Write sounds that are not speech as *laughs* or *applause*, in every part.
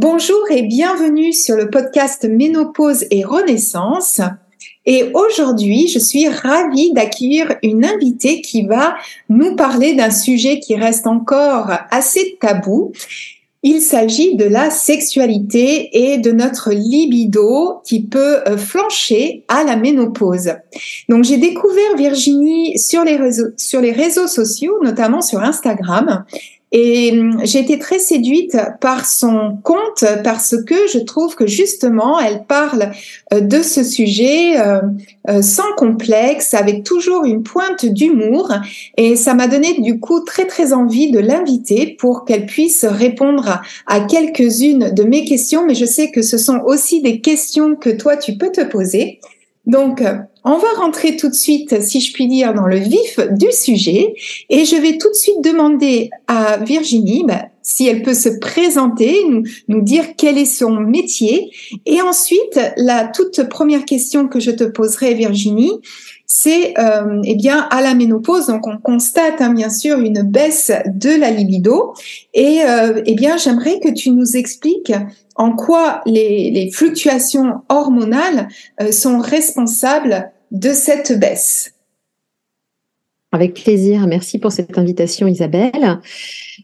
Bonjour et bienvenue sur le podcast Ménopause et Renaissance. Et aujourd'hui, je suis ravie d'accueillir une invitée qui va nous parler d'un sujet qui reste encore assez tabou. Il s'agit de la sexualité et de notre libido qui peut euh, flancher à la ménopause. Donc j'ai découvert Virginie sur les réseaux, sur les réseaux sociaux, notamment sur Instagram. Et hum, j'ai été très séduite par son compte parce que je trouve que justement, elle parle euh, de ce sujet euh, euh, sans complexe, avec toujours une pointe d'humour. Et ça m'a donné du coup très très envie de l'inviter pour qu'elle puisse répondre à quelques-unes de mes questions. Mais je sais que ce sont aussi des questions que toi, tu peux te poser. Donc, on va rentrer tout de suite, si je puis dire, dans le vif du sujet et je vais tout de suite demander à Virginie bah, si elle peut se présenter, nous, dire quel est son métier. Et ensuite, la toute première question que je te poserai, Virginie, c'est euh, eh bien à la ménopause, donc on constate hein, bien sûr une baisse de la libido. Et euh, eh bien j'aimerais que tu nous expliques en quoi les, fluctuations hormonales euh, sont responsables de cette baisse. Avec plaisir. Merci pour cette invitation, Isabelle.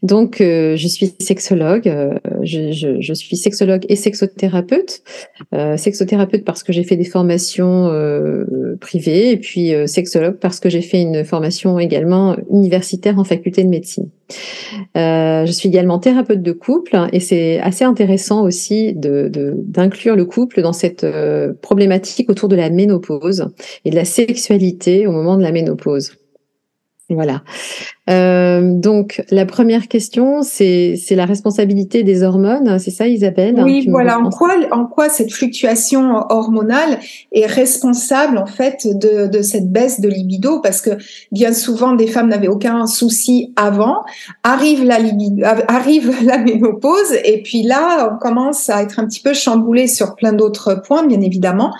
Donc, euh, je suis sexologue. Euh, je, suis sexologue et sexothérapeute. Euh, sexothérapeute parce que j'ai fait des formations privées et puis sexologue parce que j'ai fait une formation également universitaire en faculté de médecine. je suis également thérapeute de couple et c'est assez intéressant aussi d'inclure le couple dans cette problématique autour de la ménopause et de la sexualité au moment de la ménopause. Voilà. Euh, donc la première question, c'est la responsabilité des hormones, c'est ça, Isabelle Oui, voilà. En quoi, en quoi cette fluctuation hormonale est responsable en fait de, de cette baisse de libido? Parce que bien souvent, des femmes n'avaient aucun souci avant, arrive la libido, arrive *laughs* la ménopause, et puis là, on commence à être un petit peu chamboulé sur plein d'autres points, bien évidemment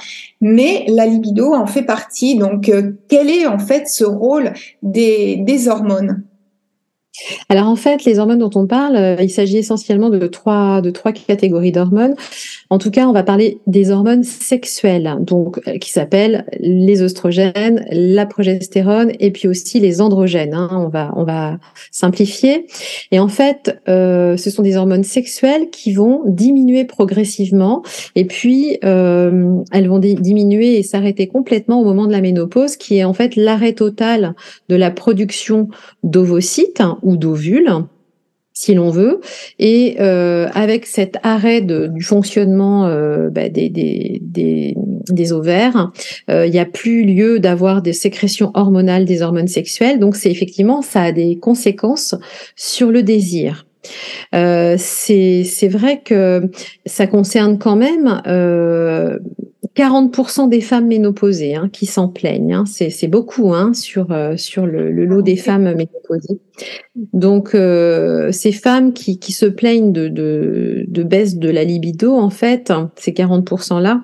mais la libido en fait partie. Donc, euh, quel est en fait ce rôle des, des hormones? Alors en fait, les hormones dont on parle, euh, il s'agit essentiellement de trois, de trois catégories d'hormones. En tout cas, on va parler des hormones sexuelles, donc euh, qui s'appellent les oestrogènes, la progestérone et puis aussi les androgènes. Hein. on va on va simplifier. Et en fait, euh, ce sont des hormones sexuelles qui vont diminuer progressivement et puis elles vont diminuer et s'arrêter complètement au moment de la ménopause, qui est en fait l'arrêt total de la production d'ovocytes ou d'ovules si l'on veut, et euh, avec cet arrêt du fonctionnement euh, bah, des, ovaires, euh, il n'y a plus lieu d'avoir des sécrétions hormonales des hormones sexuelles, donc c'est effectivement ça a des conséquences sur le désir. Euh, c'est vrai que ça concerne quand même euh, 40% des femmes ménopausées hein, qui s'en plaignent. Hein. C'est beaucoup hein, sur, euh, le, lot des femmes ménopausées. Donc, euh, ces femmes qui, se plaignent de, baisse de la libido, en fait, ces 40%-là,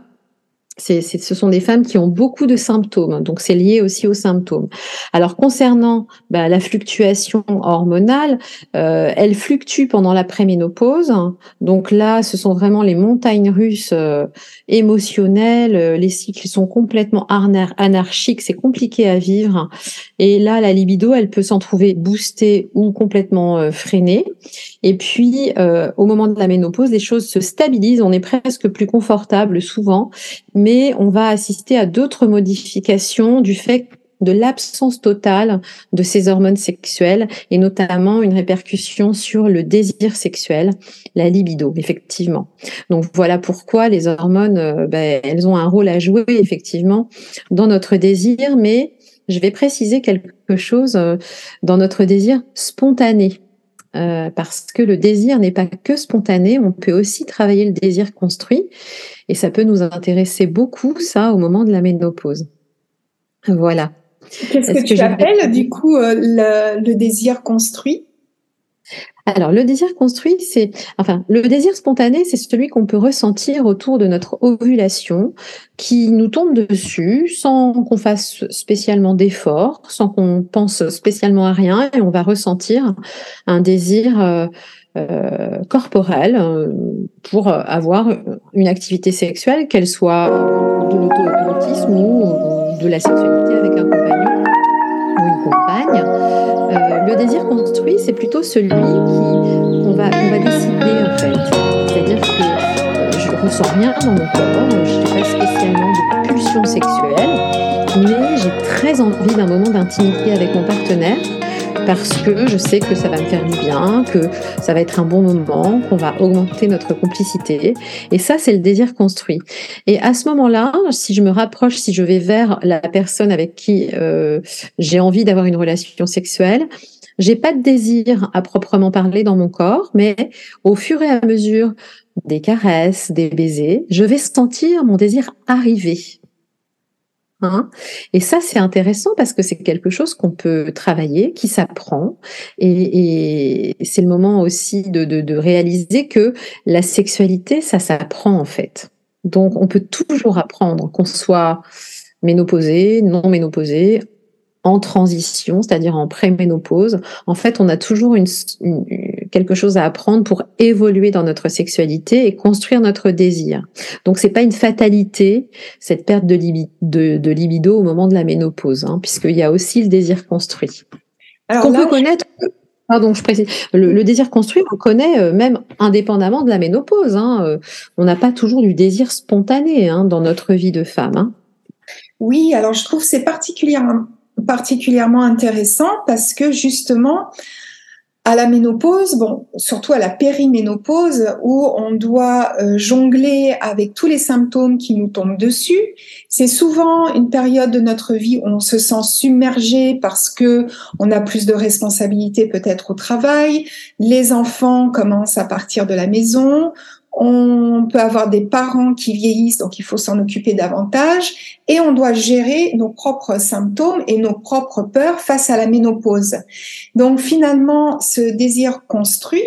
ce sont des femmes qui ont beaucoup de symptômes, donc c'est lié aussi aux symptômes. Alors concernant bah, la fluctuation hormonale, euh, elle fluctue pendant la préménopause. Donc là, ce sont vraiment les montagnes russes euh, émotionnelles. Les cycles sont complètement anarchiques, c'est compliqué à vivre. Et là, la libido, elle peut s'en trouver boostée ou complètement euh, freinée. Et puis, euh, au moment de la ménopause, les choses se stabilisent. On est presque plus confortable souvent mais on va assister à d'autres modifications du fait de l'absence totale de ces hormones sexuelles et notamment une répercussion sur le désir sexuel, la libido, effectivement. Donc voilà pourquoi les hormones, euh, ben, elles ont un rôle à jouer effectivement dans notre désir, mais je vais préciser quelque chose euh, dans notre désir spontané. Euh, parce que le désir n'est pas que spontané, on peut aussi travailler le désir construit, et ça peut nous intéresser beaucoup, ça, au moment de la ménopause. Voilà. Qu'est-ce que, tu appelles, du coup, euh, le désir construit? Alors, le désir construit, c'est, enfin, le désir spontané, c'est celui qu'on peut ressentir autour de notre ovulation, qui nous tombe dessus sans qu'on fasse spécialement d'efforts, sans qu'on pense spécialement à rien, et on va ressentir un désir euh, euh, corporel euh, pour avoir une activité sexuelle, qu'elle soit de l'autoérotisme ou de la sexualité avec un compagnon Euh, le désir construit, c'est plutôt celui qui on va décider en fait. C'est-à-dire que euh, je ne ressens rien dans mon corps, je n'ai pas spécialement de pulsion sexuelle, mais j'ai très envie d'un moment d'intimité avec mon partenaire parce que je sais que ça va me faire du bien, que ça va être un bon moment, qu'on va augmenter notre complicité. Et ça, c'est le désir construit. Et à ce moment-là, si je me rapproche, si je vais vers la personne avec qui euh, j'ai envie d'avoir une relation sexuelle, j'ai pas de désir à proprement parler dans mon corps, mais au fur et à mesure des caresses, des baisers, je vais sentir mon désir arriver. Hein? et ça, c'est intéressant parce que c'est quelque chose qu'on peut travailler, qui s'apprend. Et, c'est le moment aussi de, réaliser que la sexualité, ça s'apprend en fait. Donc, on peut toujours apprendre, qu'on soit ménopausé, non ménopausé, en transition, c'est-à-dire en préménopause, en fait, on a toujours une, quelque chose à apprendre pour évoluer dans notre sexualité et construire notre désir. Donc, c'est pas une fatalité cette perte de, de, libido au moment de la ménopause, hein, puisqu'il y a aussi le désir construit. Alors, qu'on peut connaître. Pardon, je précise. Le, désir construit, on connaît euh, même indépendamment de la ménopause. Hein, euh, on n'a pas toujours du désir spontané hein, dans notre vie de femme. Hein. Oui, alors je trouve c'est particulièrement particulièrement intéressant parce que justement, à la ménopause, bon, surtout à la périménopause, où on doit euh, jongler avec tous les symptômes qui nous tombent dessus, c'est souvent une période de notre vie où on se sent submergé parce que on a plus de responsabilités peut-être au travail, les enfants commencent à partir de la maison, on peut avoir des parents qui vieillissent, donc il faut s'en occuper davantage, et on doit gérer nos propres symptômes et nos propres peurs face à la ménopause. Donc finalement, ce désir construit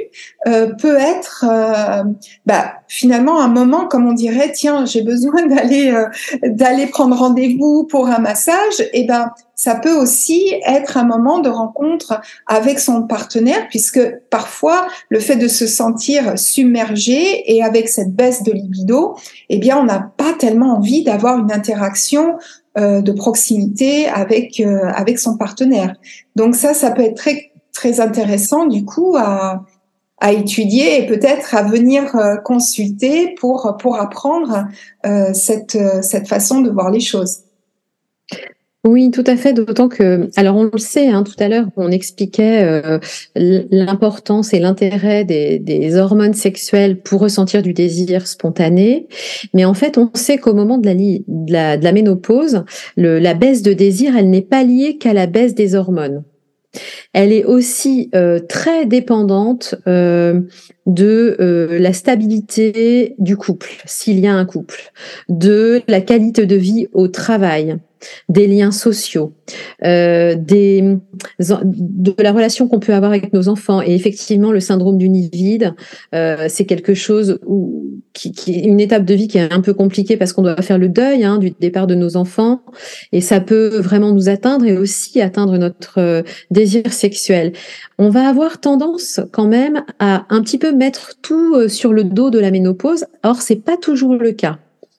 euh, peut être euh, bah, finalement un moment, comme on dirait, tiens, j'ai besoin *laughs* d'aller euh, d'aller prendre rendez-vous pour un massage, et ben ça peut aussi être un moment de rencontre avec son partenaire, puisque parfois le fait de se sentir submergé et avec cette baisse de libido, eh bien, on n'a pas tellement envie d'avoir une interaction euh, de proximité avec euh, avec son partenaire. Donc ça, ça peut être très très intéressant du coup à à étudier et peut-être à venir euh, consulter pour pour apprendre cette cette façon de voir les choses. Oui, tout à fait. D'autant que, alors on le sait, hein, tout à l'heure, on expliquait euh, l'importance et l'intérêt des, hormones sexuelles pour ressentir du désir spontané. Mais en fait, on sait qu'au moment de la, ménopause, la baisse de désir, elle n'est pas liée qu'à la baisse des hormones. Elle est aussi euh, très dépendante euh, de la stabilité du couple, s'il y a un couple, de la qualité de vie au travail, des liens sociaux, euh, des, de la relation qu'on peut avoir avec nos enfants. Et effectivement, le syndrome du nid vide, euh, c'est quelque chose où qui, qui, est une étape de vie qui est un peu compliquée parce qu'on doit faire le deuil hein, du départ de nos enfants et ça peut vraiment nous atteindre et aussi atteindre notre euh, désir sexuel. On va avoir tendance quand même à un petit peu mettre tout euh, sur le dos de la ménopause. Or c'est pas toujours le cas.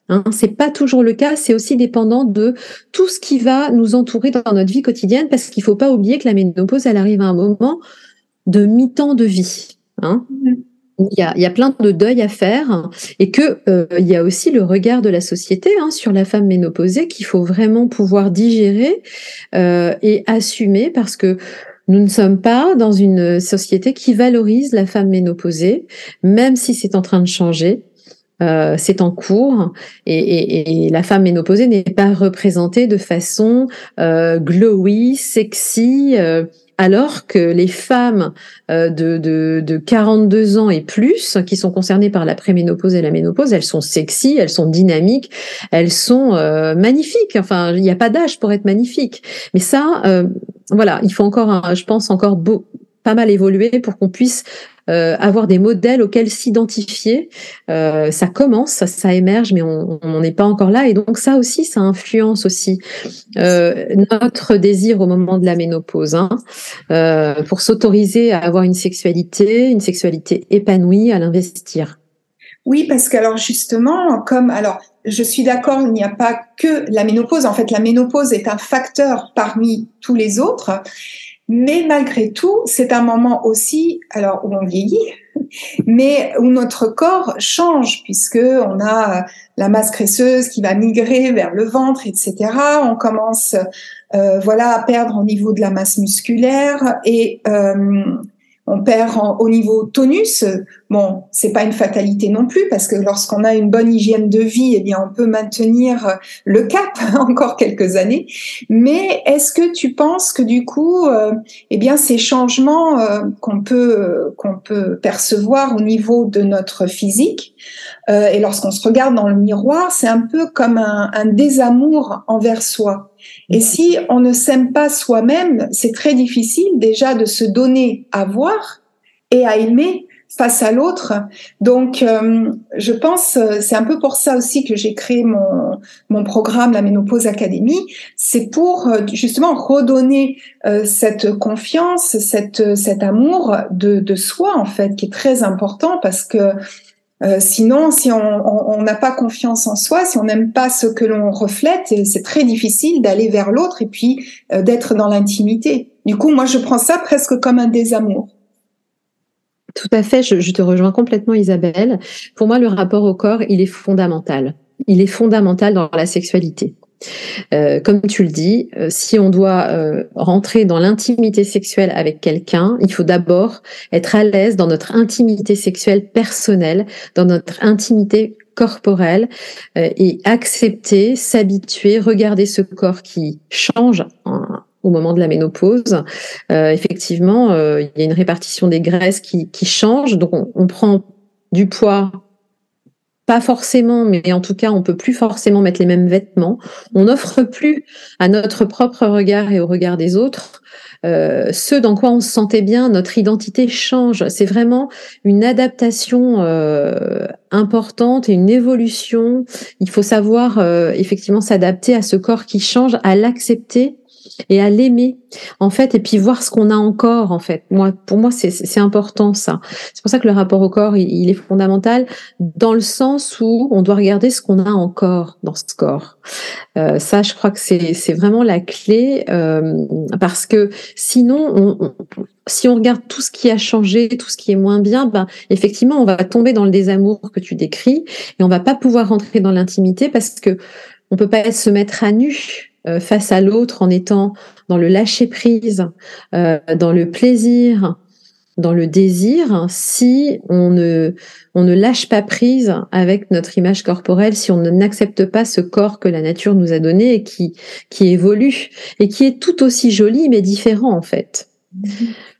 Hein, c'est pas toujours le cas, c'est aussi dépendant de tout ce qui va nous entourer dans notre vie quotidienne, parce qu'il faut pas oublier que la ménopause, elle arrive à un moment de mi-temps de vie. Hein. Mm-hmm. Il y, a, il y, a, plein de deuil à faire et que euh, il y a aussi le regard de la société hein, sur la femme ménopausée qu'il faut vraiment pouvoir digérer euh, et assumer parce que nous ne sommes pas dans une société qui valorise la femme ménopausée, même si c'est en train de changer. Euh, c'est en cours et, et, et, la femme ménopausée n'est pas représentée de façon euh, glowy, sexy, euh, alors que les femmes euh, de, de, de, 42 ans et plus qui sont concernées par la préménopause et la ménopause, elles sont sexy, elles sont dynamiques, elles sont euh, magnifiques. Enfin, il n'y a pas d'âge pour être magnifique. Mais ça, voilà, il faut encore, je pense, encore beau, pas mal évoluer pour qu'on puisse euh, avoir des modèles auxquels s'identifier. Euh, ça commence, ça, émerge, mais on n'en est pas encore là. Et donc ça aussi, ça influence aussi euh, notre désir au moment de la ménopause, hein, pour s'autoriser à avoir une sexualité, une sexualité épanouie, à l'investir. Oui, parce que alors justement, comme alors je suis d'accord, il n'y a pas que la ménopause. En fait, la ménopause est un facteur parmi tous les autres. Mais malgré tout, c'est un moment aussi, alors où on vieillit, mais où notre corps change puisque on a la masse graisseuse qui va migrer vers le ventre, etc. On commence, euh, voilà, à perdre au niveau de la masse musculaire et euh, on perd au niveau tonus. Bon, c'est pas une fatalité non plus parce que lorsqu'on a une bonne hygiène de vie, eh bien, on peut maintenir le cap *laughs* encore quelques années. Mais est-ce que tu penses que du coup, euh, eh bien, ces changements euh, qu'on peut qu'on peut percevoir au niveau de notre physique euh, et lorsqu'on se regarde dans le miroir, c'est un peu comme un, un désamour envers soi? Et si on ne s'aime pas soi-même, c'est très difficile déjà de se donner à voir et à aimer face à l'autre. Donc, euh, je pense, c'est un peu pour ça aussi que j'ai créé mon, mon programme, la Ménopause Academy. C'est pour euh, justement redonner euh, cette confiance, cette, cet amour de, de soi, en fait, qui est très important parce que euh, sinon, si on n'a pas confiance en soi, si on n'aime pas ce que l'on reflète, c'est très difficile d'aller vers l'autre et puis euh, d'être dans l'intimité. Du coup, moi, je prends ça *laughs* presque comme un désamour. Tout à fait, je, je, te rejoins complètement Isabelle. Pour moi, le rapport au corps, il est fondamental. Il est fondamental dans la sexualité. Euh, comme tu le dis, euh, si on doit euh, rentrer dans l'intimité sexuelle avec quelqu'un, il faut d'abord être à l'aise dans notre intimité sexuelle personnelle, dans notre intimité corporelle et accepter, s'habituer, regarder ce corps qui change au moment de la ménopause. effectivement, il y a une répartition des graisses qui, qui change, donc on, on prend du poids pas forcément, mais en tout cas, on peut plus forcément mettre les mêmes vêtements. On n'offre plus à notre propre regard et au regard des autres euh, ce dans quoi on se sentait bien. Notre identité change. C'est vraiment une adaptation euh, importante et une évolution. Il faut savoir euh, effectivement s'adapter à ce corps qui change, à l'accepter et à l'aimer en fait et puis voir ce qu'on a encore en fait. Moi pour moi c'est important ça. C'est pour ça que le rapport au corps il, est fondamental dans le sens où on doit regarder ce qu'on a encore dans ce corps. Euh, ça je crois que c'est vraiment la clé euh, parce que sinon on, si on regarde tout ce qui a changé, tout ce qui est moins bien, ben effectivement, on va tomber dans le désamour que tu décris et on va pas pouvoir rentrer dans l'intimité parce que on peut pas se mettre à nu euh, face à l'autre en étant dans le lâcher prise, euh, dans le plaisir, dans le désir, si on ne, on ne lâche pas prise avec notre image corporelle, si on n'accepte pas ce corps que la nature nous a donné et qui, qui évolue et qui est tout aussi joli mais différent en fait.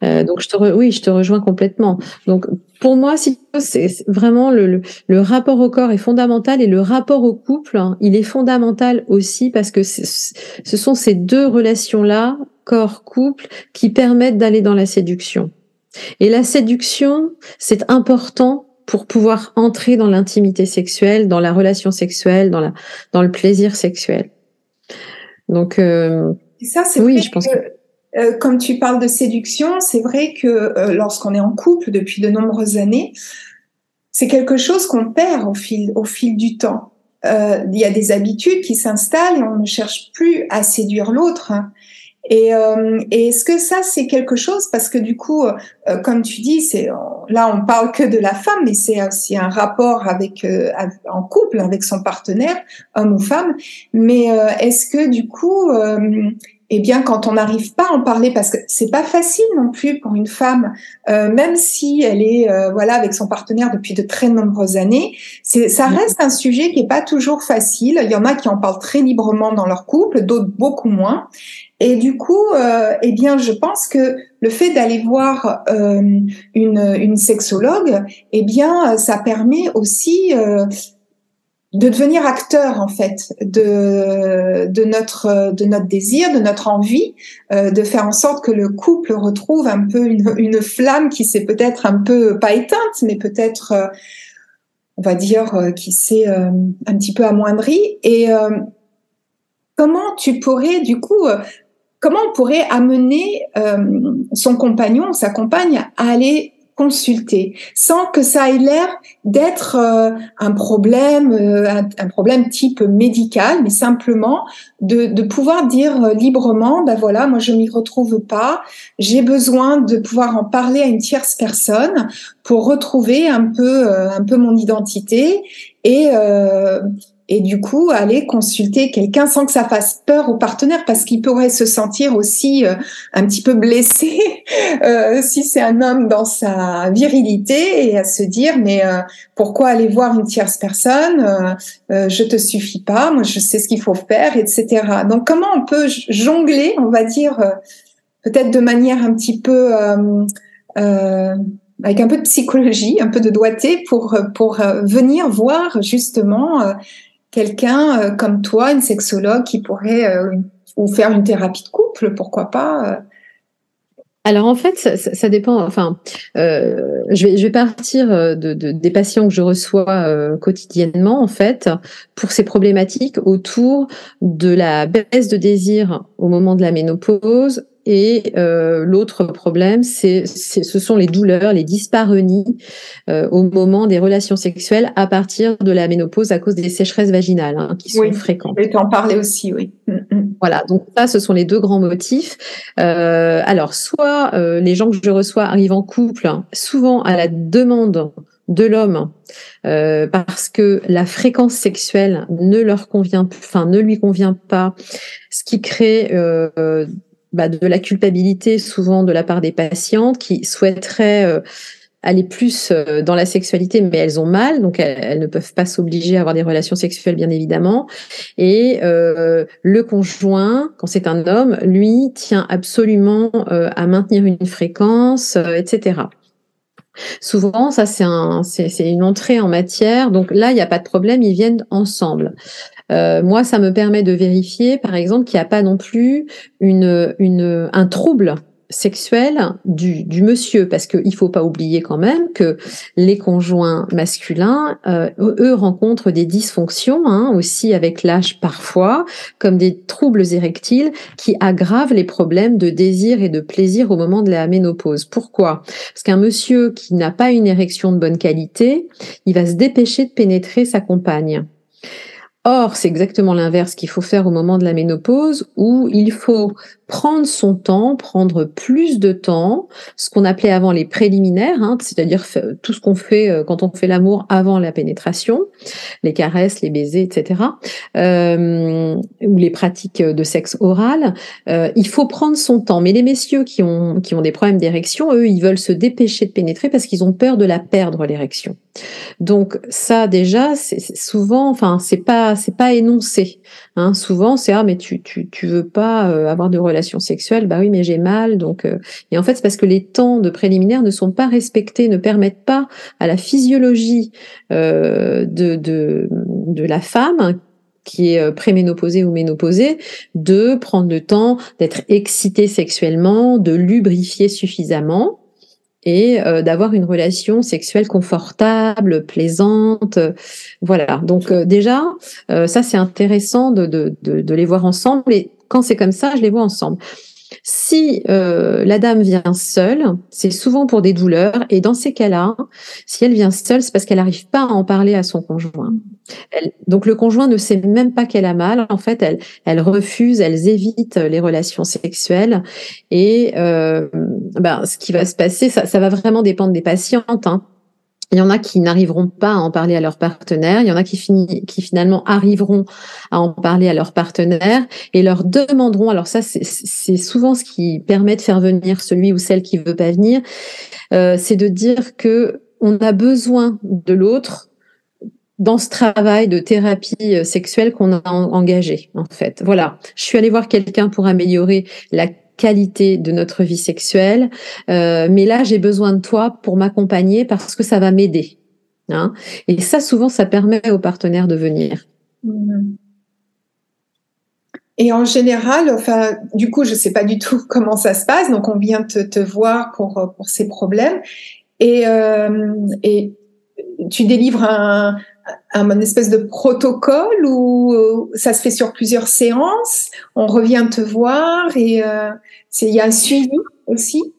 Euh, donc je te oui, je te rejoins complètement. Donc pour moi, si c'est vraiment le, le, rapport au corps est fondamental et le rapport au couple, hein, il est fondamental aussi parce que ce sont ces deux relations-là, corps-couple, qui permettent d'aller dans la séduction. Et la séduction, c'est important pour pouvoir entrer dans l'intimité sexuelle, dans la relation sexuelle, dans, la, dans le plaisir sexuel. Donc, euh, ça, c'est oui, je pense que, euh, comme tu parles de séduction, c'est vrai que euh, lorsqu'on est en couple depuis de nombreuses années, c'est quelque chose qu'on perd au fil, au fil du temps. Il y a des habitudes qui s'installent et on ne cherche plus à séduire l'autre. Hein. Et, euh, et est-ce que ça c'est quelque chose? Parce que du coup, euh, comme tu dis, c'est là on parle que de la femme, mais c'est aussi un rapport avec euh, en couple avec son partenaire, homme ou femme. Mais euh, est-ce que du coup, eh bien, quand on n'arrive pas à en parler, parce que c'est pas facile non plus pour une femme, même si elle est voilà avec son partenaire depuis de très nombreuses années, c'est ça reste un sujet qui est pas toujours facile. Il y en a qui en parlent très librement dans leur couple, d'autres beaucoup moins. Et du coup, euh, eh bien, je pense que le fait d'aller voir euh, une, une, sexologue, eh bien, ça permet aussi euh, de devenir acteur en fait de, notre de notre désir, de notre envie, euh, de faire en sorte que le couple retrouve un peu une, flamme qui s'est peut-être un peu pas éteinte, mais peut-être euh, on va dire euh, qui s'est un petit peu amoindrie. Et comment tu pourrais du coup comment on pourrait amener son compagnon, sa compagne à aller consulter sans que ça ait l'air d'être euh, un problème, euh, un, problème type médical, mais simplement de, de pouvoir dire librement, ben voilà, moi je m'y retrouve pas, j'ai besoin de pouvoir en parler à une tierce personne pour retrouver un peu, un peu mon identité et et du coup aller consulter quelqu'un sans que ça fasse peur au partenaire parce qu'il pourrait se sentir aussi euh, un petit peu blessé *laughs* euh, si c'est un homme dans sa virilité et à se dire mais euh, pourquoi aller voir une tierce personne je te suffis pas moi je sais ce qu'il faut faire etc donc comment on peut jongler on va dire peut-être de manière un petit peu avec un peu de psychologie, un peu de doigté pour pour venir voir justement quelqu'un euh, comme toi, une sexologue qui pourrait euh, ou faire une thérapie de couple, pourquoi pas euh? alors en fait, ça, dépend. Enfin, je, vais, partir de, des patients que je reçois quotidiennement en fait pour ces problématiques autour de la baisse de désir au moment de la ménopause, et euh, l'autre problème, c'est, ce sont les douleurs, les dyspareunies euh, au moment des relations sexuelles à partir de la ménopause à cause des sécheresses vaginales hein, qui sont fréquentes. Oui, tu en parler aussi, oui. Mm, mm. Voilà, donc ça, ce sont les deux grands motifs. Euh, alors, soit euh, les gens que je reçois arrivent en couple, souvent à la demande de l'homme euh, parce que la fréquence sexuelle ne leur convient, enfin ne lui convient pas, ce qui crée euh, bah, de la culpabilité souvent de la part des patientes qui souhaiteraient euh, aller plus euh, dans la sexualité, mais elles ont mal, donc elles, ne peuvent pas s'obliger à avoir des relations sexuelles, bien évidemment. Et euh, le conjoint, quand c'est un homme, lui tient absolument à maintenir une fréquence, etc. Souvent, ça c'est un, c'est une entrée en matière. Donc là, il n'y a pas de problème, ils viennent ensemble. Euh, moi, ça me permet de vérifier, par exemple, qu'il n'y a pas non plus un trouble sexuel du, monsieur, parce qu'il faut pas oublier quand même que les conjoints masculins, euh, eux, rencontrent des dysfonctions hein, aussi avec l'âge parfois, comme des troubles érectiles qui aggravent les problèmes de désir et de plaisir au moment de la ménopause. Pourquoi? Parce qu'un monsieur qui n'a pas une érection de bonne qualité, il va se dépêcher de pénétrer sa compagne. Or, c'est exactement l'inverse qu'il faut faire au moment de la ménopause, où il faut prendre son temps, prendre plus de temps, ce qu'on appelait avant les préliminaires, hein, c'est-à-dire tout ce qu'on fait euh, quand on fait l'amour avant la pénétration, les caresses, les baisers, etc., euh, ou les pratiques de sexe oral. Euh, il faut prendre son temps. Mais les messieurs qui ont qui ont des problèmes d'érection, eux, ils veulent se dépêcher de pénétrer parce qu'ils ont peur de la perdre l'érection. Donc ça déjà, c'est souvent, enfin c'est pas c'est pas énoncé. Hein. Souvent c'est ah mais tu tu tu veux pas avoir de relations sexuelles, bah oui mais j'ai mal donc euh. et en fait c'est parce que les temps de préliminaires ne sont pas respectés, ne permettent pas à la physiologie euh, de, de la femme qui est préménopausée ou ménopausée, de prendre le temps d'être excitée sexuellement, de lubrifier suffisamment et d'avoir une relation sexuelle confortable, plaisante. voilà. Donc déjà, ça c'est intéressant de, de, de, de, les voir ensemble. Et quand c'est comme ça, je les vois ensemble. Si euh, la dame vient seule, c'est souvent pour des douleurs. Et dans ces cas-là, si elle vient seule, c'est parce qu'elle n'arrive pas à en parler à son conjoint. donc le conjoint ne sait même pas qu'elle a mal. En fait, elle, refuse, elle évite les relations sexuelles. Et euh, ben, ce qui va se passer, ça, ça va vraiment dépendre des patientes. Hein. Il y en a qui n'arriveront pas à en parler à leur partenaire. Il y en a qui, qui finalement arriveront à en parler à leur partenaire et leur demanderont. Alors ça, c'est souvent ce qui permet de faire venir celui ou celle qui veut pas venir. Euh, c'est de dire que on a besoin de l'autre dans ce travail de thérapie euh, sexuelle qu'on a engagé, en fait. Voilà. Je suis allée voir quelqu'un pour améliorer la qualité de notre vie sexuelle, euh, mais là j'ai besoin de toi pour m'accompagner parce que ça va m'aider. Hein Et ça, souvent, ça permet aux partenaires de venir. Mm-hmm. Et en général, enfin, du coup, je ne sais pas du tout *laughs* comment ça se passe. Donc, on vient te, te voir pour, pour ces problèmes. Et, euh, et tu délivres un, un espèce de protocole où euh, ça se fait sur plusieurs séances, on revient te voir et euh, il y a un suivi aussi?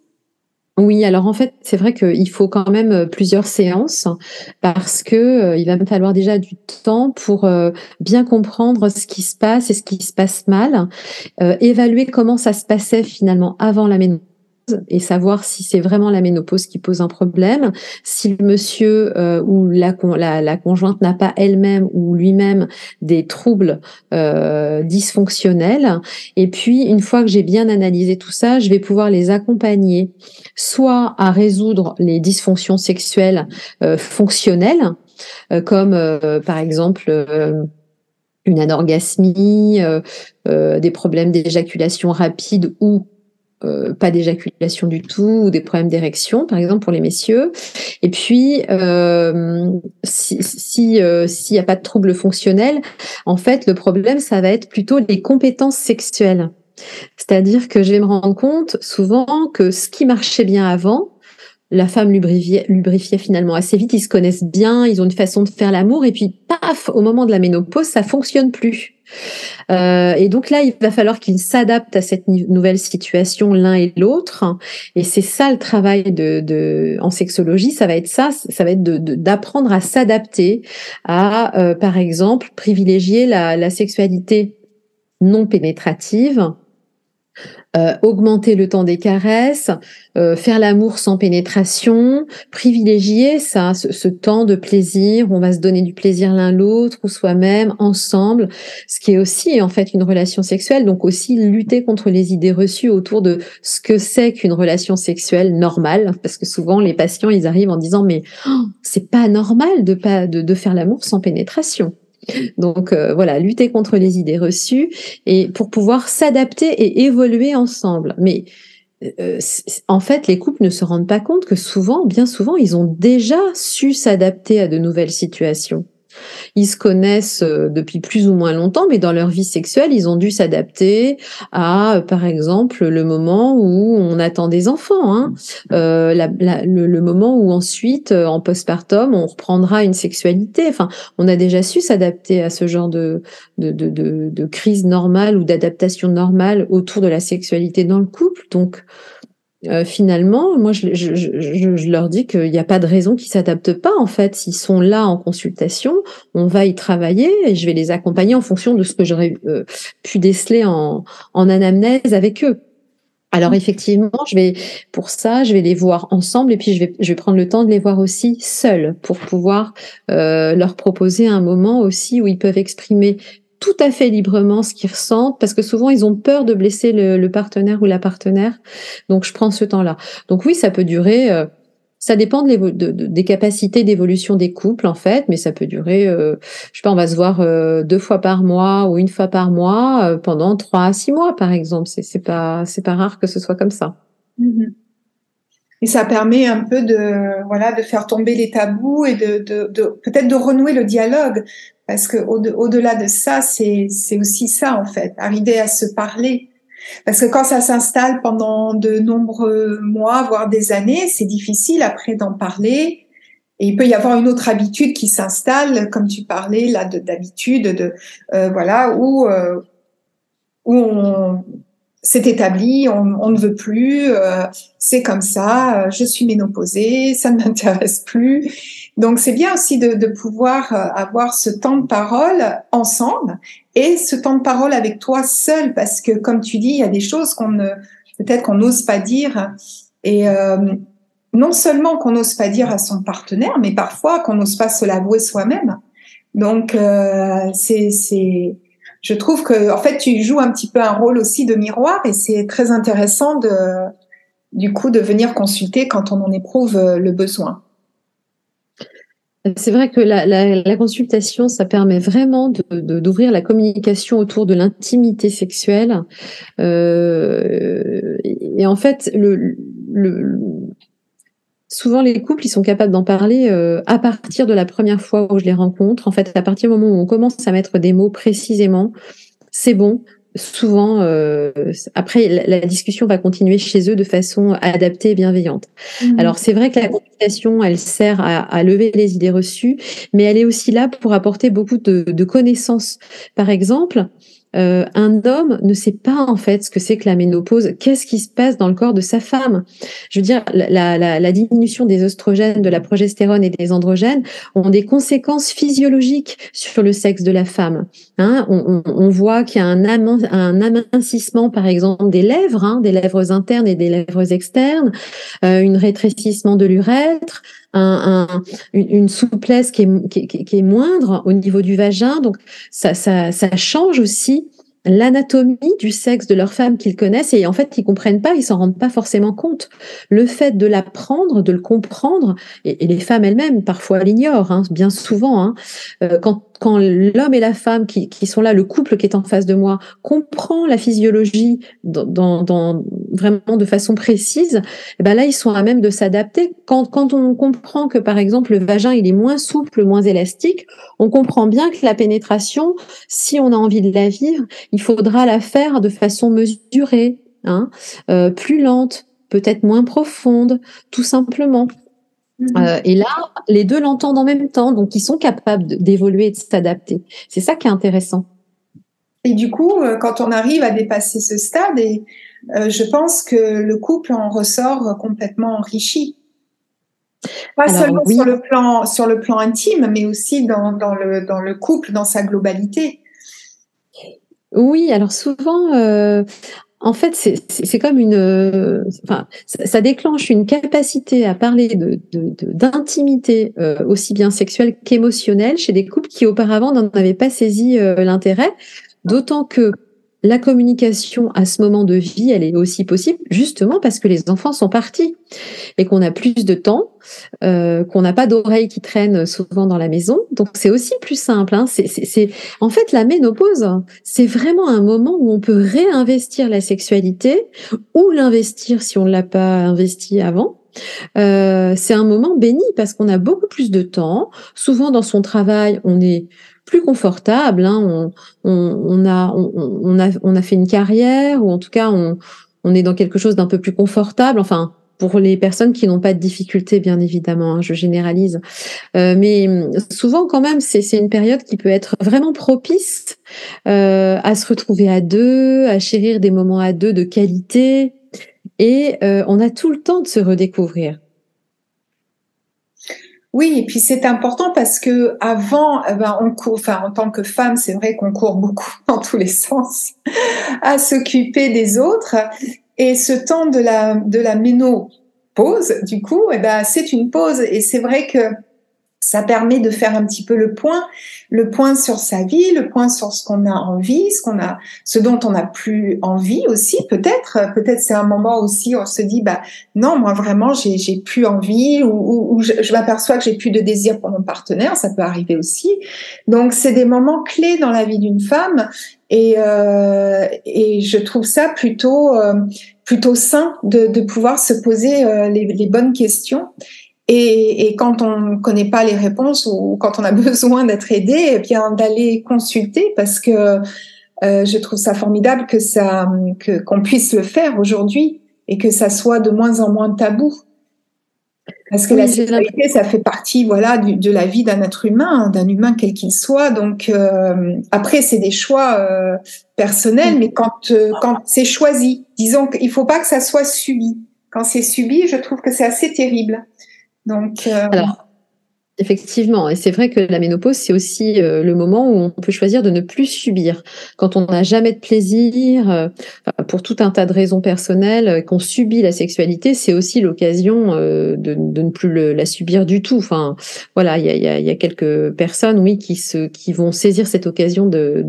Oui, alors en fait, c'est vrai qu'il faut quand même euh, plusieurs séances parce que il va me falloir déjà du temps pour bien comprendre ce qui se passe et ce qui se passe mal, évaluer comment ça se passait finalement avant la ménopause et savoir si c'est vraiment la ménopause qui pose un problème, si le monsieur euh, ou la, la, conjointe n'a pas elle-même ou lui-même des troubles euh, dysfonctionnels. Et puis, une fois que j'ai bien analysé tout ça, je vais pouvoir les accompagner soit à résoudre les dysfonctions sexuelles euh, fonctionnelles, comme par exemple une anorgasmie, des problèmes d'éjaculation rapide ou euh, pas d'éjaculation du tout ou des problèmes d'érection, par exemple pour les messieurs. Et puis, euh, si s'il euh, n'y a pas de troubles fonctionnels, en fait, le problème, ça va être plutôt les compétences sexuelles. C'est-à-dire que je vais me rendre compte souvent que ce qui marchait bien avant, la femme lubrifiait, lubrifiait finalement assez vite, ils se connaissent bien, ils ont une façon de faire l'amour, et puis paf, au moment de la ménopause, ça fonctionne plus. Euh, et donc là, il va falloir qu'ils s'adaptent à cette nouvelle situation l'un et l'autre. Et c'est ça le travail de, de, en sexologie, ça va être ça, ça va être d'apprendre à s'adapter à, euh, par exemple, privilégier la, la sexualité non pénétrative euh, augmenter le temps des caresses, euh, faire l'amour sans pénétration, privilégier ça, ce, temps de plaisir, on va se donner du plaisir l'un l'autre ou soi-même ensemble, ce qui est aussi en fait une relation sexuelle. Donc aussi lutter contre les idées reçues autour de ce que c'est qu'une relation sexuelle normale, parce que souvent les patients ils arrivent en disant mais oh, c'est pas normal de pas de faire l'amour sans pénétration. Donc euh, voilà, lutter contre les idées reçues et pour pouvoir s'adapter et évoluer ensemble. Mais euh, en fait, les couples ne se rendent pas compte que souvent, bien souvent, ils ont déjà su s'adapter à de nouvelles situations. Ils se connaissent euh, depuis plus ou moins longtemps, mais dans leur vie sexuelle, ils ont dû s'adapter à, par exemple, le moment où on attend des enfants, hein. euh, le, moment où ensuite, euh, en postpartum, on reprendra une sexualité. Enfin, on a déjà su s'adapter à ce genre de, de, de, de crise normale ou d'adaptation normale autour de la sexualité dans le couple. Donc, euh, finalement, moi, je, je, je, je leur dis qu'il n'y a pas de raison qu'ils s'adaptent pas. En fait, s'ils sont là en consultation, on va y travailler et je vais les accompagner en fonction de ce que j'aurais euh, pu déceler en, en anamnèse avec eux. Alors effectivement, je vais pour ça, je vais les voir ensemble et puis je vais je vais prendre le temps de les voir aussi seuls pour pouvoir euh, leur proposer un moment aussi où ils peuvent exprimer tout à fait librement ce qu'ils ressentent parce que souvent ils ont peur de blesser le, partenaire ou la partenaire. Donc je prends ce temps-là. Donc oui, ça peut durer. Euh, ça dépend de des capacités d'évolution des couples en fait, mais ça peut durer. Euh, je sais pas, on va se voir euh, deux fois par mois ou une fois par mois pendant trois à six mois par exemple. C'est c'est pas c'est pas rare que ce soit comme ça. Mm-hmm. Et ça permet un peu de voilà de faire tomber les tabous et de peut-être de renouer le dialogue parce que au-delà de ça, c'est aussi ça en fait, arriver à se parler. Parce que quand ça s'installe pendant de nombreux mois, voire des années, c'est difficile après d'en parler. Et il peut y avoir une autre habitude qui s'installe, comme tu parlais là d'habitude, de, euh, voilà, où euh, où on s'est établi, on, ne veut plus, euh, c'est comme ça, je suis ménopausée, ça ne m'intéresse plus. Donc c'est bien aussi de, de pouvoir avoir ce temps de parole ensemble et ce temps de parole avec toi seul, parce que comme tu dis, il y a des choses qu'on ne, peut-être qu'on n'ose pas dire. Et euh, non seulement qu'on n'ose pas dire à son partenaire, mais parfois qu'on n'ose pas se l'avouer soi-même. Donc euh, c'est, c'est, je trouve que en fait tu joues un petit peu un rôle aussi de miroir et c'est très intéressant de, du coup, de venir consulter quand on en éprouve le besoin. C'est vrai que la, consultation, ça permet vraiment d'ouvrir la communication autour de l'intimité sexuelle. Euh, et en fait, souvent les couples, ils sont capables d'en parler euh, à partir de la première fois où je les rencontre. En fait, à partir du moment où on commence à mettre des mots précisément, c'est bon souvent, euh, après, la, discussion va continuer chez eux de façon adaptée et bienveillante. Mmh. Alors, c'est vrai que la consultation, elle sert à, lever les idées reçues, mais elle est aussi là pour apporter beaucoup de, de connaissances. Par exemple, euh, un homme ne sait pas en fait ce que c'est que la ménopause. Qu'est-ce qui se passe dans le corps de sa femme? Je veux dire, la, diminution des oestrogènes, de la progestérone et des androgènes ont des conséquences physiologiques sur le sexe de la femme. Hein. on, voit qu'il y a un, un, amincissement, par exemple, des lèvres, hein, des lèvres internes et des lèvres externes, euh, une rétrécissement de l'urètre, un, une, souplesse qui est, qui, qui est, moindre au niveau du vagin. Donc, ça, ça, change aussi l'anatomie du sexe de leur femme qu'ils connaissent et en fait ils comprennent pas, ils s'en rendent pas forcément compte. Le fait de l'apprendre, de le comprendre, et, les femmes elles-mêmes parfois l'ignorent, hein, bien souvent. Hein, euh, quand quand l'homme et la femme qui, sont là, le couple qui est en face de moi, comprend la physiologie dans, vraiment de façon précise, eh ben là, ils sont à même de s'adapter. Quand, quand on comprend que, par exemple, le vagin, il est moins souple, moins élastique, on comprend bien que la pénétration, si on a envie de la vivre, il faudra la faire de façon mesurée, hein, euh, plus lente, peut-être moins profonde, tout simplement. Mhm. Euh, et là, les deux l'entendent en même temps, donc ils sont capables d'évoluer et de s'adapter. C'est ça qui est intéressant. Et du coup, euh, quand on arrive à dépasser ce stade, et euh, je pense que le couple en ressort complètement enrichi. Pas seulement sur le plan sur le plan intime, mais aussi dans, dans le dans le couple dans sa globalité. Oui, alors souvent, euh, en fait, c'est comme une, euh, enfin, ça, déclenche une capacité à parler de d'intimité euh, aussi bien sexuelle qu'émotionnelle chez des couples qui auparavant n'en avaient pas saisi euh, l'intérêt, d'autant que la communication à ce moment de vie, elle est aussi possible justement parce que les enfants sont partis et qu'on a plus de temps, euh, qu'on n'a pas d'oreilles qui traînent souvent dans la maison. Donc c'est aussi plus simple. Hein. C'est, en fait la ménopause, c'est vraiment un moment où on peut réinvestir la sexualité ou l'investir si on ne l'a pas investi avant. Euh, c'est un moment béni parce qu'on a beaucoup plus de temps. Souvent dans son travail, on est plus confortable. Hein. On, a, fait une carrière, ou en tout cas, on, on est dans quelque chose d'un peu plus confortable. Enfin, pour les personnes qui n'ont pas de difficultés, bien évidemment, hein, je généralise. Euh, mais souvent, quand même, c'est une période qui peut être vraiment propice euh, à se retrouver à deux, à chérir des moments à deux de qualité. Et euh, on a tout le temps de se redécouvrir. Oui, et puis c'est important parce que avant, eh ben, enfin en tant que femme, c'est vrai qu'on court beaucoup *laughs* dans tous les sens à s'occuper des autres. Et ce temps de la de la ménopause, du coup, eh ben c'est une pause. Et c'est vrai que ça permet de faire un petit peu le point, le point sur sa vie, le point sur ce qu'on a envie, ce qu'on a, ce dont on n'a plus envie aussi, peut-être. Peut-être c'est un moment aussi où on se dit, bah non, moi vraiment j'ai j'ai plus envie ou, ou, je, m'aperçois que j'ai plus de désir pour mon partenaire, ça peut arriver aussi. Donc c'est des moments clés dans la vie d'une femme et euh, et je trouve ça plutôt euh, plutôt sain de, de pouvoir se poser euh, les, les bonnes questions et, et, quand on ne connaît pas les réponses ou quand on a *laughs* besoin d'être aidé, eh bien d'aller consulter parce que je trouve ça formidable que ça, que qu'on puisse le faire aujourd'hui et que ça soit de moins en moins tabou. Parce que la sexualité, ça fait partie, voilà, de la vie d'un être humain, d'un humain quel qu'il soit. Donc euh, après, c'est des choix euh, personnels, mais quand euh, quand c'est choisi, disons qu'il faut pas que ça soit subi. Quand c'est subi, je trouve que c'est assez terrible. Donc alors Effectivement, et c'est vrai que la ménopause, c'est aussi euh, le moment où on peut choisir de ne plus subir. Quand on n'a jamais de plaisir, euh, pour tout un tas de raisons personnelles, euh, qu'on subit la sexualité, c'est aussi l'occasion de, de, ne plus la subir du tout. Enfin, voilà, il y a, y, a, y a, quelques personnes, oui, qui se, qui vont saisir cette occasion de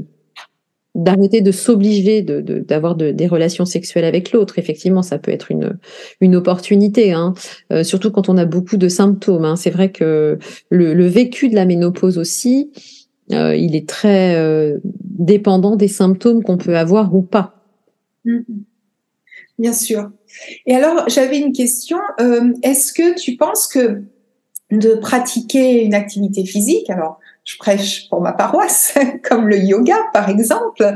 d'arrêter de s'obliger d'avoir de, des relations sexuelles avec l'autre. Effectivement, ça peut être une, une opportunité, hein. Euh, surtout quand on a beaucoup de symptômes. Hein. C'est vrai que le, le, vécu de la ménopause aussi, euh, il est très euh, dépendant des symptômes qu'on peut avoir ou pas. Mm-hmm. Bien sûr. Et alors, j'avais une question. Est-ce que tu penses que de pratiquer une activité physique, alors je prêche pour ma paroisse, *laughs* comme le yoga par exemple,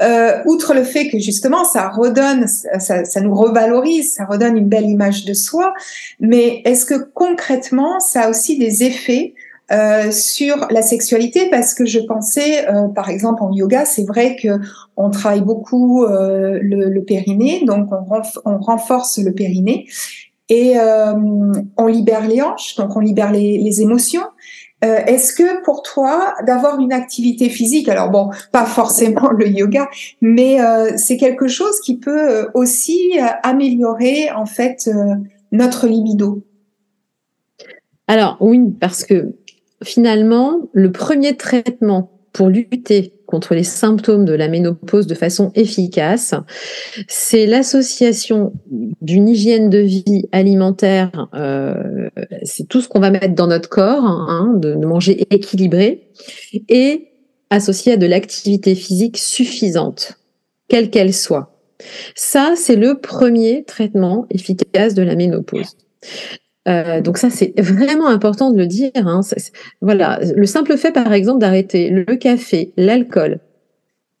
euh, outre le fait que justement ça redonne, ça, ça, nous revalorise, ça redonne une belle image de soi, mais est-ce que concrètement ça a aussi des effets euh, sur la sexualité? Parce que je pensais, euh, par exemple en yoga, c'est vrai que on travaille beaucoup euh, le, le, périnée, donc on, renforce le périnée et euh, on libère les hanches, donc on libère les, les émotions. Euh, est-ce que pour toi, d'avoir une activité physique, alors bon, pas forcément *laughs* le yoga, mais euh, c'est quelque chose qui peut euh, aussi améliorer en fait notre libido? Alors oui, parce que finalement, le premier traitement pour lutter contre les symptômes de la ménopause de façon efficace, c'est l'association d'une hygiène de vie alimentaire, euh, c'est tout ce qu'on va mettre dans notre corps, hein, de, manger équilibré, et associé à de l'activité physique suffisante, quelle qu'elle soit. Ça, c'est le premier traitement efficace de la ménopause. Euh, donc ça, c'est vraiment important de le dire. Hein. Voilà, le simple fait, par exemple, d'arrêter le café, l'alcool,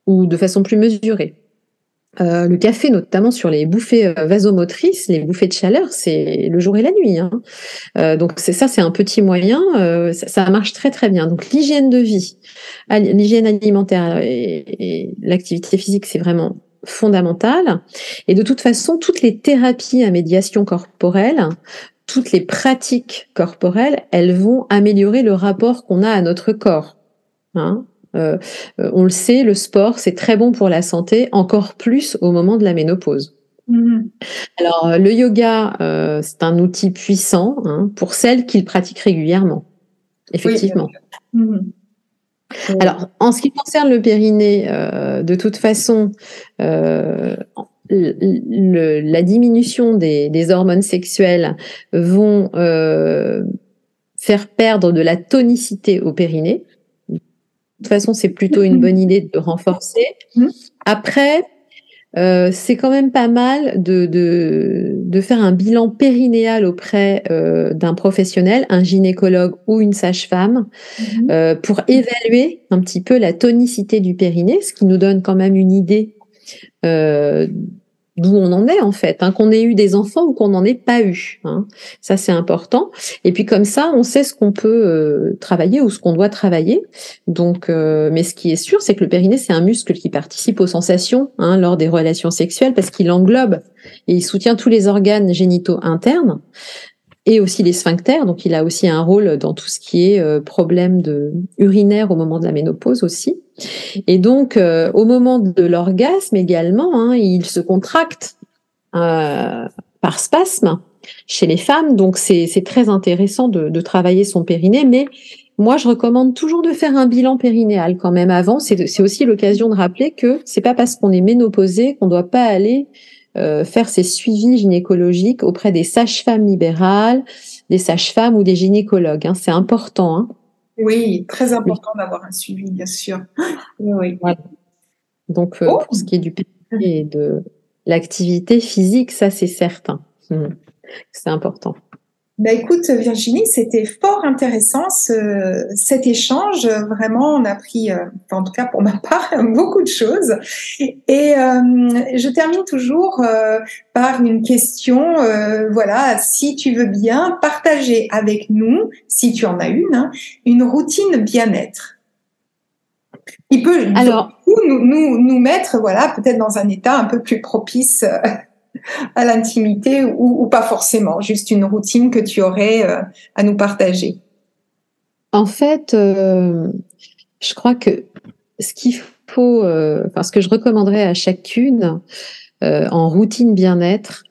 ou de façon plus mesurée. Euh, le café, notamment sur les bouffées euh, vasomotrices, les bouffées de chaleur, c'est le jour et la nuit. Hein. Euh, donc c'est ça, c'est un petit moyen. Euh, ça, ça, marche très très bien. Donc l'hygiène de vie, l'hygiène alimentaire et, et l'activité physique, c'est vraiment fondamental. Et de toute façon, toutes les thérapies à médiation corporelle toutes les pratiques corporelles, elles vont améliorer le rapport qu'on a à notre corps. Hein euh, euh, on le sait, le sport, c'est très bon pour la santé, encore plus au moment de la ménopause. Mm-hmm. Alors, le yoga, euh, c'est un outil puissant hein, pour celles qui le pratiquent régulièrement. Effectivement. Mm-hmm. Alors, en ce qui concerne le périnée, euh, de toute façon, le, la diminution des, des, hormones sexuelles vont euh, faire perdre de la tonicité au périnée. De toute façon, c'est plutôt une bonne idée de renforcer. Après, euh, c'est quand même pas mal de, de, de, faire un bilan périnéal auprès euh, d'un professionnel, un gynécologue ou une sage-femme, mmh. euh, pour évaluer un petit peu la tonicité du périnée, ce qui nous donne quand même une idée d'où on en est en fait, hein, qu'on ait eu des enfants ou qu'on n'en ait pas eu. Hein. Ça c'est important. Et puis comme ça, on sait ce qu'on peut euh, travailler ou ce qu'on doit travailler. Donc, euh, mais ce qui est sûr, c'est que le périnée c'est un muscle qui participe aux sensations hein, lors des relations sexuelles parce qu'il englobe et il soutient tous les organes génitaux internes et aussi les sphincters. Donc, il a aussi un rôle dans tout ce qui est euh, problème de urinaire au moment de la ménopause aussi. Et donc, euh, au moment de l'orgasme également, hein, il se contracte euh, par spasme chez les femmes. Donc, c'est très intéressant de, travailler son périnée. Mais moi, je recommande toujours de faire un bilan périnéal quand même avant. C'est aussi l'occasion de rappeler que c'est pas parce qu'on est ménopausé qu'on doit pas aller euh, faire ses suivis gynécologiques auprès des sages-femmes libérales, des sages-femmes ou des gynécologues. Hein. C'est important. Hein. Oui, très important d'avoir un suivi, bien sûr. Oui. Donc, euh, oh. pour ce qui est du et de l'activité physique, ça c'est certain. Mmh. C'est important. Bah écoute Virginie, c'était fort intéressant ce, cet échange. Vraiment, on a pris, euh, en tout cas pour ma *laughs* part, beaucoup de choses. Et euh, je termine toujours euh, par une question. Euh, voilà, si tu veux bien partager avec nous, si tu en as une, hein, une routine bien-être. Il peut Alors, nous, nous, nous mettre, voilà, peut-être dans un état un peu plus propice à l'intimité ou, pas forcément, juste une routine que tu aurais euh, à nous partager En fait, euh, je crois que ce qu'il faut, euh, enfin, ce que je recommanderais à chacune en routine bien-être,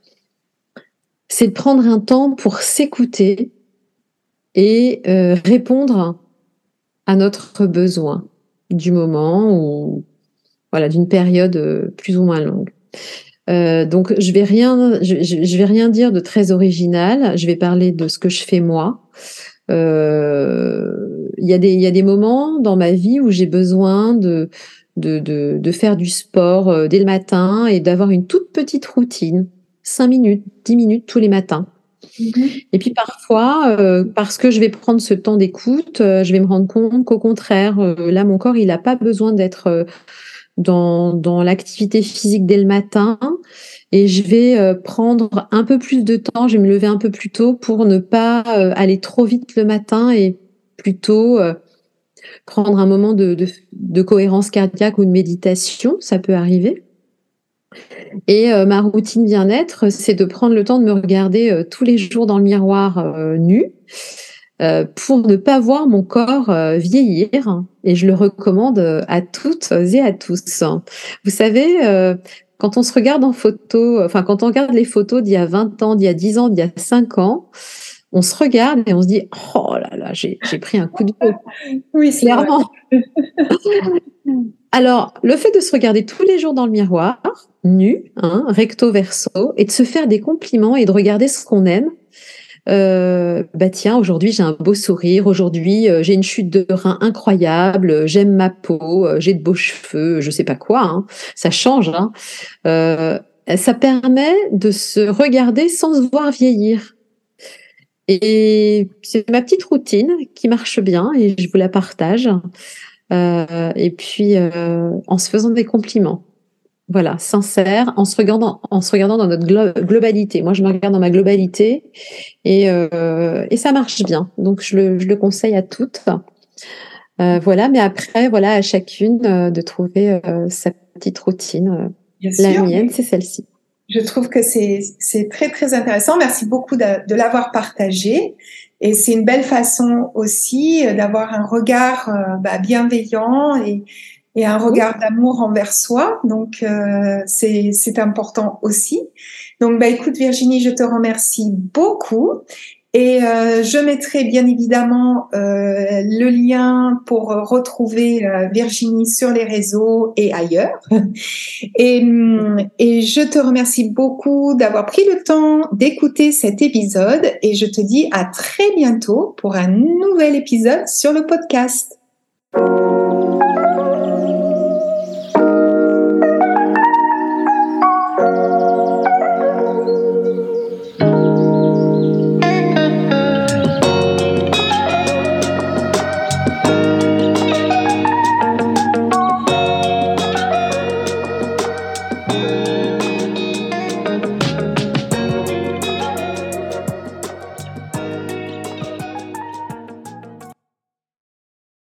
c'est de prendre un temps pour s'écouter et répondre à notre besoin du moment ou voilà d'une période plus ou moins longue. Euh, donc je vais rien, je, vais rien dire de très original. Je vais parler de ce que je fais moi. Euh, il y a des il y a des moments dans ma vie où j'ai besoin de de, de, de faire du sport euh, dès le matin et d'avoir une toute petite routine, 5 minutes, 10 minutes tous les matins. Mm-hmm. Et puis parfois, parce que je vais prendre ce temps d'écoute, je vais me rendre compte qu'au contraire, là, mon corps, il n'a pas besoin d'être dans, l'activité physique dès le matin et je vais euh, prendre un peu plus de temps, je vais me lever un peu plus tôt pour ne pas euh, aller trop vite le matin et plutôt euh, prendre un moment de, cohérence cardiaque ou de méditation, ça peut arriver. Et ma routine bien-être, c'est de prendre le temps de me regarder tous les jours dans le miroir nu pour ne pas voir mon corps euh, vieillir. Et je le recommande euh, à toutes et à tous. Vous savez, quand on se regarde en photo, enfin quand on regarde les photos d'il y a 20 ans, d'il y a 10 ans, d'il y a 5 ans, on se regarde et on se dit oh là là j'ai pris un coup de vieux. Oui, clairement. *laughs* Alors le fait de se regarder tous les jours dans le miroir, nu, hein, recto verso, et de se faire des compliments et de regarder ce qu'on aime, euh, bah tiens, aujourd'hui j'ai un beau sourire, aujourd'hui euh, j'ai une chute de rein incroyable, j'aime ma peau, euh, j'ai de beaux cheveux, je sais pas quoi, hein, ça change. Hein. ça permet de se regarder sans se voir vieillir. Et c'est ma petite routine qui marche bien et je vous la partage. et puis en se faisant des compliments. Voilà, sincère, en se regardant, en se regardant dans notre globalité. Moi, je me regarde dans ma globalité et, euh, et ça marche bien. Donc, je le, je le conseille à toutes. Euh, voilà, mais après, voilà, à chacune euh, de trouver sa petite routine. La mienne, c'est celle-ci. Je trouve que c'est très, très intéressant. Merci beaucoup de, de l'avoir partagé. Et c'est une belle façon aussi d'avoir un regard bah, bienveillant et et un regard d'amour envers soi. Donc, euh, c'est important aussi. Donc, bah, écoute, Virginie, je te remercie beaucoup. Et euh, je mettrai bien évidemment euh, le lien pour retrouver euh, Virginie sur les réseaux et ailleurs. *laughs* Et, et je te remercie beaucoup d'avoir pris le temps d'écouter cet épisode et je te dis à très bientôt pour un nouvel épisode sur le podcast.